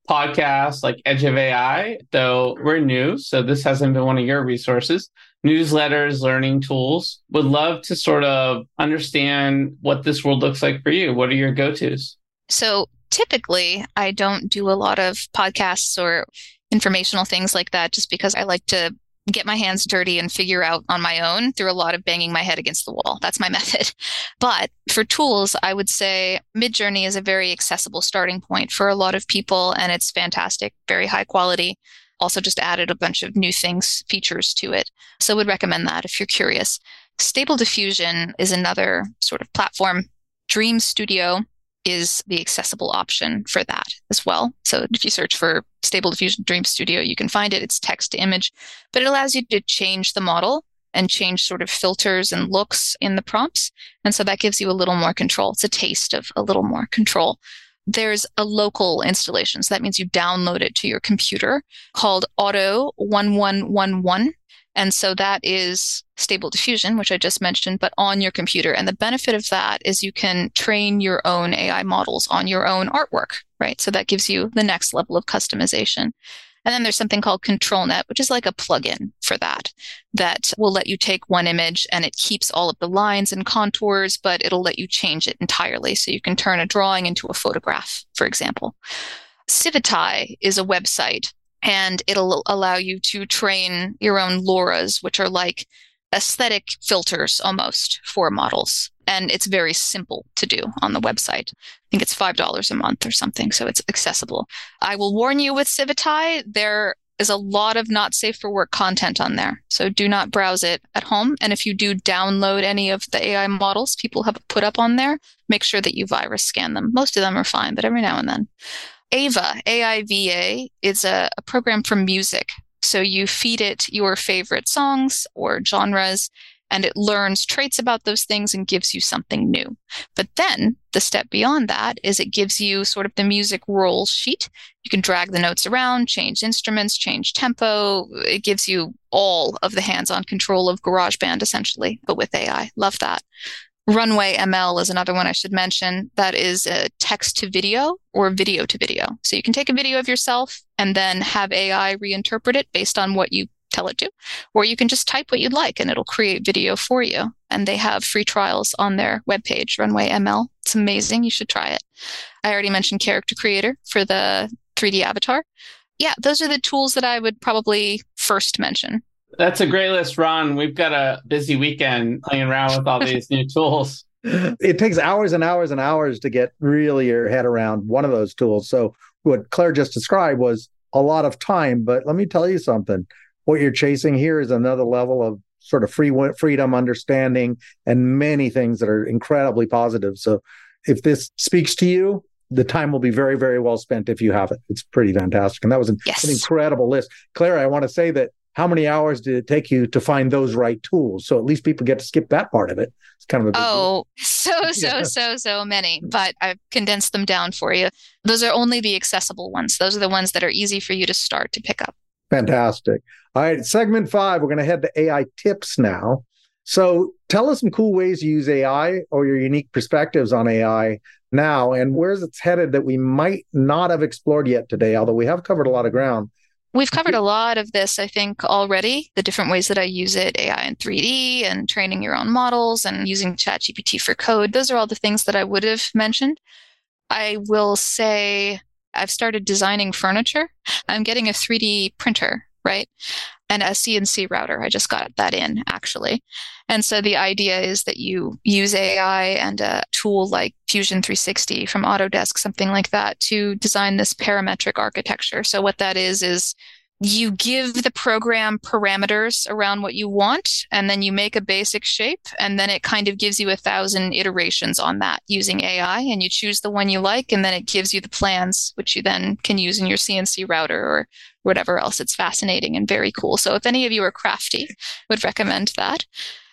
podcasts like Edge of AI, though we're new, so this hasn't been one of your resources. Newsletters, learning tools. Would love to sort of understand what this world looks like for you. What are your go tos? So typically, I don't do a lot of podcasts or informational things like that just because I like to get my hands dirty and figure out on my own through a lot of banging my head against the wall. That's my <laughs> method. But for tools, I would say Midjourney is a very accessible starting point for a lot of people, and it's fantastic, very high quality. Also, just added a bunch of new things, features to it. So, would recommend that if you're curious. Stable Diffusion is another sort of platform. Dream Studio is the accessible option for that as well. So if you search for Stable Diffusion Dream Studio, you can find it. It's text to image, but it allows you to change the model and change sort of filters and looks in the prompts. And so that gives you a little more control. It's a taste of a little more control. There's a local installation. So that means you download it to your computer called Auto 1111 and so that is stable diffusion, which I just mentioned, but on your computer. And the benefit of that is you can train your own AI models on your own artwork, right? So that gives you the next level of customization. And then there's something called ControlNet, which is like a plugin for that, that will let you take one image and it keeps all of the lines and contours, but it'll let you change it entirely. So you can turn a drawing into a photograph, for example. Civitai is a website and it'll allow you to train your own LoRAs, which are like aesthetic filters almost for models. And it's very simple to do on the website. I think it's $5 a month or something, so it's accessible. I will warn you with Civitai, there is a lot of not safe for work content on there. So do not browse it at home. And if you do download any of the AI models people have put up on there, make sure that you virus scan them. Most of them are fine, but every now and then. AIVA, AIVA, is a, a program for music. So you feed it your favorite songs or genres, and it learns traits about those things and gives you something new. But then the step beyond that is it gives you sort of the music roll sheet. You can drag the notes around, change instruments, change tempo. It gives you all of the hands on control of GarageBand essentially, but with AI. Love that. Runway ML is another one I should mention that is a text to video or video to video. So you can take a video of yourself and then have AI reinterpret it based on what you tell it to, or you can just type what you'd like and it'll create video for you. And they have free trials on their webpage, Runway ML. It's amazing. You should try it. I already mentioned Character Creator for the 3D avatar. Yeah, those are the tools that I would probably first mention. That's a great list, Ron. We've got a busy weekend playing around with all these new tools. <laughs> It takes hours and hours and hours to get really your head around one of those tools. So, what Claire just described was a lot of time. But let me tell you something what you're chasing here is another level of sort of free freedom, understanding, and many things that are incredibly positive. So, if this speaks to you, the time will be very, very well spent if you have it. It's pretty fantastic. And that was an, yes. an incredible list. Claire, I want to say that how many hours did it take you to find those right tools? So at least people get to skip that part of it. It's kind of a oh, deal. <laughs> so <laughs> so yeah. so so many, but I've condensed them down for you. Those are only the accessible ones. Those are the ones that are easy for you to start to pick up. Fantastic. All right, segment five. We're going to head to AI tips now. So tell us some cool ways to use AI or your unique perspectives on AI now, and where's it's headed that we might not have explored yet today. Although we have covered a lot of ground. We've covered mm-hmm. a lot of this, I think, already. The different ways that I use it, AI and 3D and training your own models and using ChatGPT for code. Those are all the things that I would have mentioned. I will say I've started designing furniture. I'm getting a 3D printer, right? And a CNC router. I just got that in actually. And so the idea is that you use AI and a tool like Fusion 360 from Autodesk, something like that, to design this parametric architecture. So what that is, is you give the program parameters around what you want, and then you make a basic shape, and then it kind of gives you a thousand iterations on that using AI, and you choose the one you like, and then it gives you the plans, which you then can use in your CNC router or whatever else. It's fascinating and very cool. So if any of you are crafty, would recommend that.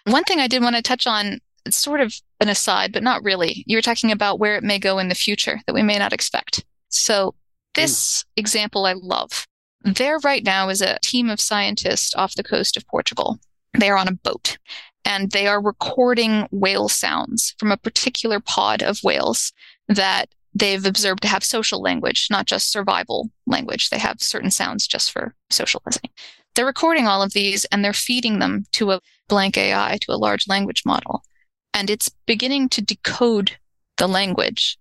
One thing I did want to touch on, it's sort of an aside, but not really. You were talking about where it may go in the future that we may not expect. So this Ooh. example I love. There right now is a team of scientists off the coast of Portugal. They are on a boat and they are recording whale sounds from a particular pod of whales that they've observed to have social language, not just survival language. They have certain sounds just for socializing. They're recording all of these and they're feeding them to a blank AI, to a large language model. And it's beginning to decode the language.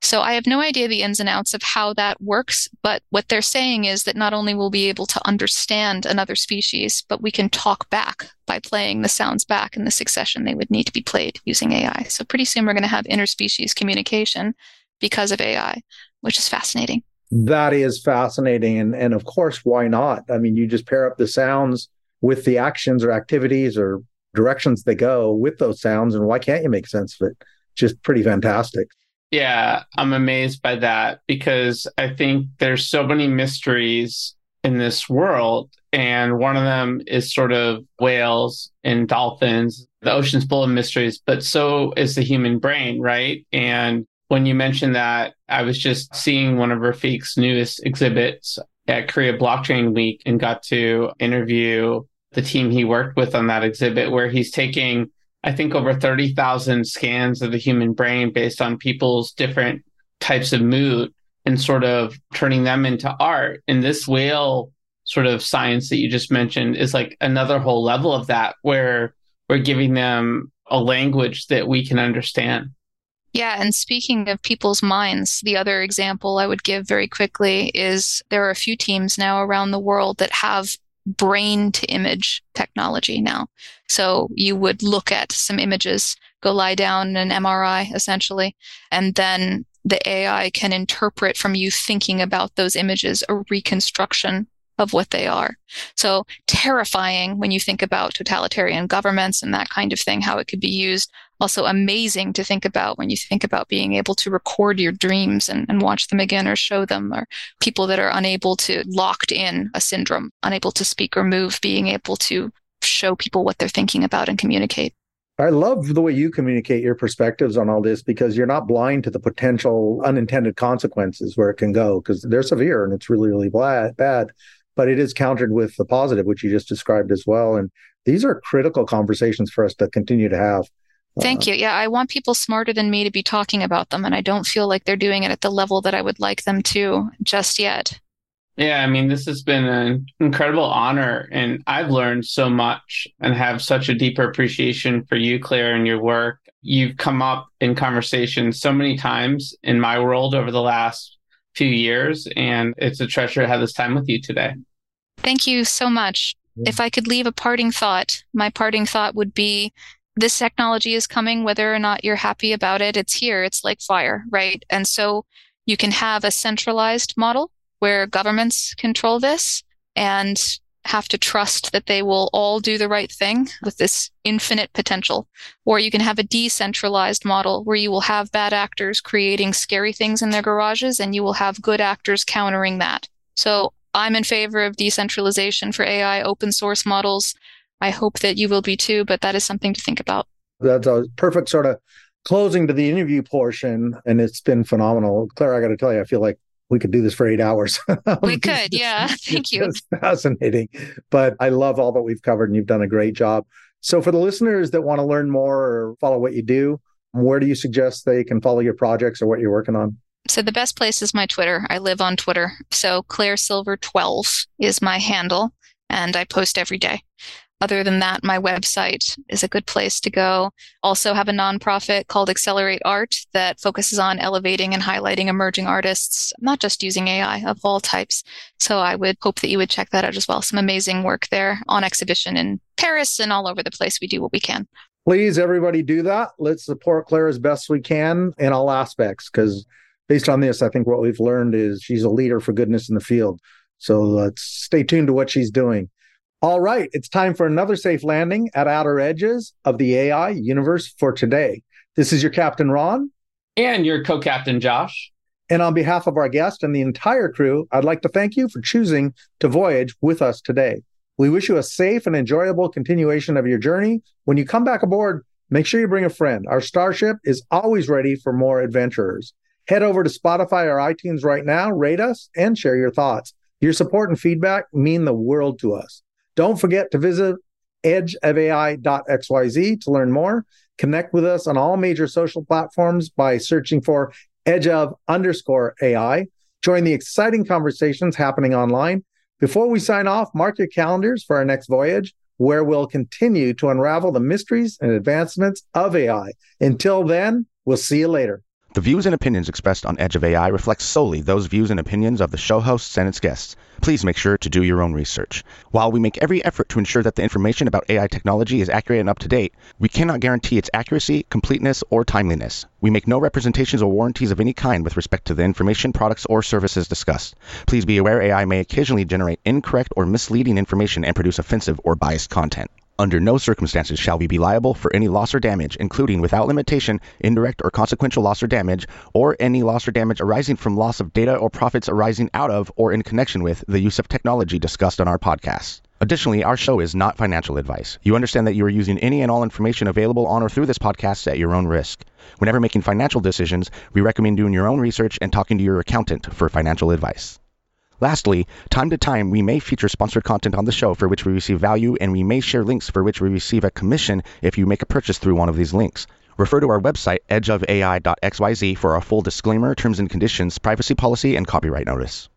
So I have no idea the ins and outs of how that works, but what they're saying is that not only will we be able to understand another species, but we can talk back by playing the sounds back in the succession they would need to be played using AI. So pretty soon we're going to have interspecies communication because of AI, which is fascinating. That is fascinating. And, and of course, why not? I mean, you just pair up the sounds with the actions or activities or directions they go with those sounds. And why can't you make sense of it? Just pretty fantastic. Yeah, I'm amazed by that because I think there's so many mysteries in this world. And one of them is sort of whales and dolphins. The ocean's full of mysteries, but so is the human brain, right? And when you mentioned that, I was just seeing one of Refik's newest exhibits at Korea Blockchain Week and got to interview the team he worked with on that exhibit, where he's taking, I think, over 30,000 scans of the human brain based on people's different types of mood and sort of turning them into art. And this whale sort of science that you just mentioned is like another whole level of that, where we're giving them a language that we can understand. Yeah, and speaking of people's minds, the other example I would give very quickly is there are a few teams now around the world that have brain to image technology now. So you would look at some images, go lie down in an MRI essentially, and then the AI can interpret from you thinking about those images a reconstruction of what they are. So terrifying when you think about totalitarian governments and that kind of thing, how it could be used. Also amazing to think about when you think about being able to record your dreams and, and watch them again or show them, or people that are unable to locked in a syndrome, unable to speak or move, being able to show people what they're thinking about and communicate. I love the way you communicate your perspectives on all this because you're not blind to the potential unintended consequences where it can go because they're severe and it's really, really bad. bad but it is countered with the positive, which you just described as well. And these are critical conversations for us to continue to have. Thank uh, you. Yeah, I want people smarter than me to be talking about them, and I don't feel like they're doing it at the level that I would like them to just yet. Yeah, I mean, this has been an incredible honor, and I've learned so much and have such a deeper appreciation for you, Claire, and your work. You've come up in conversation so many times in my world over the last few years, and it's a treasure to have this time with you today. Thank you so much. Yeah. If I could leave a parting thought, my parting thought would be this technology is coming, whether or not you're happy about it, it's here. It's like fire, right? And so you can have a centralized model where governments control this and have to trust that they will all do the right thing with this infinite potential. Or you can have a decentralized model where you will have bad actors creating scary things in their garages and you will have good actors countering that. So I'm in favor of decentralization for AI open source models. I hope that you will be too, but that is something to think about. That's a perfect sort of closing to the interview portion, and it's been phenomenal. Claire, I got to tell you, I feel like we could do this for eight hours. <laughs> we could, yeah. <laughs> Thank you. It's fascinating. But I love all that we've covered, and you've done a great job. So, for the listeners that want to learn more or follow what you do, where do you suggest they can follow your projects or what you're working on? So, the best place is my Twitter. I live on Twitter. So, Claire Silver 12 is my handle, and I post every day other than that, my website is a good place to go. Also have a nonprofit called Accelerate Art that focuses on elevating and highlighting emerging artists, not just using AI of all types. So I would hope that you would check that out as well. Some amazing work there on exhibition in Paris and all over the place. We do what we can. Please, everybody do that. Let's support Claire as best we can in all aspects because based on this, I think what we've learned is she's a leader for goodness in the field. So let's stay tuned to what she's doing. All right, it's time for another safe landing at outer edges of the AI universe for today. This is your Captain Ron. And your co captain Josh. And on behalf of our guest and the entire crew, I'd like to thank you for choosing to voyage with us today. We wish you a safe and enjoyable continuation of your journey. When you come back aboard, make sure you bring a friend. Our starship is always ready for more adventurers. Head over to Spotify or iTunes right now, rate us, and share your thoughts. Your support and feedback mean the world to us. Don't forget to visit edgeofai.xyz to learn more. Connect with us on all major social platforms by searching for edge of underscore AI. Join the exciting conversations happening online. Before we sign off, mark your calendars for our next voyage, where we'll continue to unravel the mysteries and advancements of AI. Until then, we'll see you later. The views and opinions expressed on Edge of AI reflect solely those views and opinions of the show hosts and its guests. Please make sure to do your own research. While we make every effort to ensure that the information about AI technology is accurate and up to date, we cannot guarantee its accuracy, completeness, or timeliness. We make no representations or warranties of any kind with respect to the information, products, or services discussed. Please be aware AI may occasionally generate incorrect or misleading information and produce offensive or biased content. Under no circumstances shall we be liable for any loss or damage, including without limitation, indirect or consequential loss or damage, or any loss or damage arising from loss of data or profits arising out of or in connection with the use of technology discussed on our podcast. Additionally, our show is not financial advice. You understand that you are using any and all information available on or through this podcast at your own risk. Whenever making financial decisions, we recommend doing your own research and talking to your accountant for financial advice. Lastly, time to time, we may feature sponsored content on the show for which we receive value, and we may share links for which we receive a commission if you make a purchase through one of these links. Refer to our website, edgeofai.xyz, for our full disclaimer, terms and conditions, privacy policy, and copyright notice.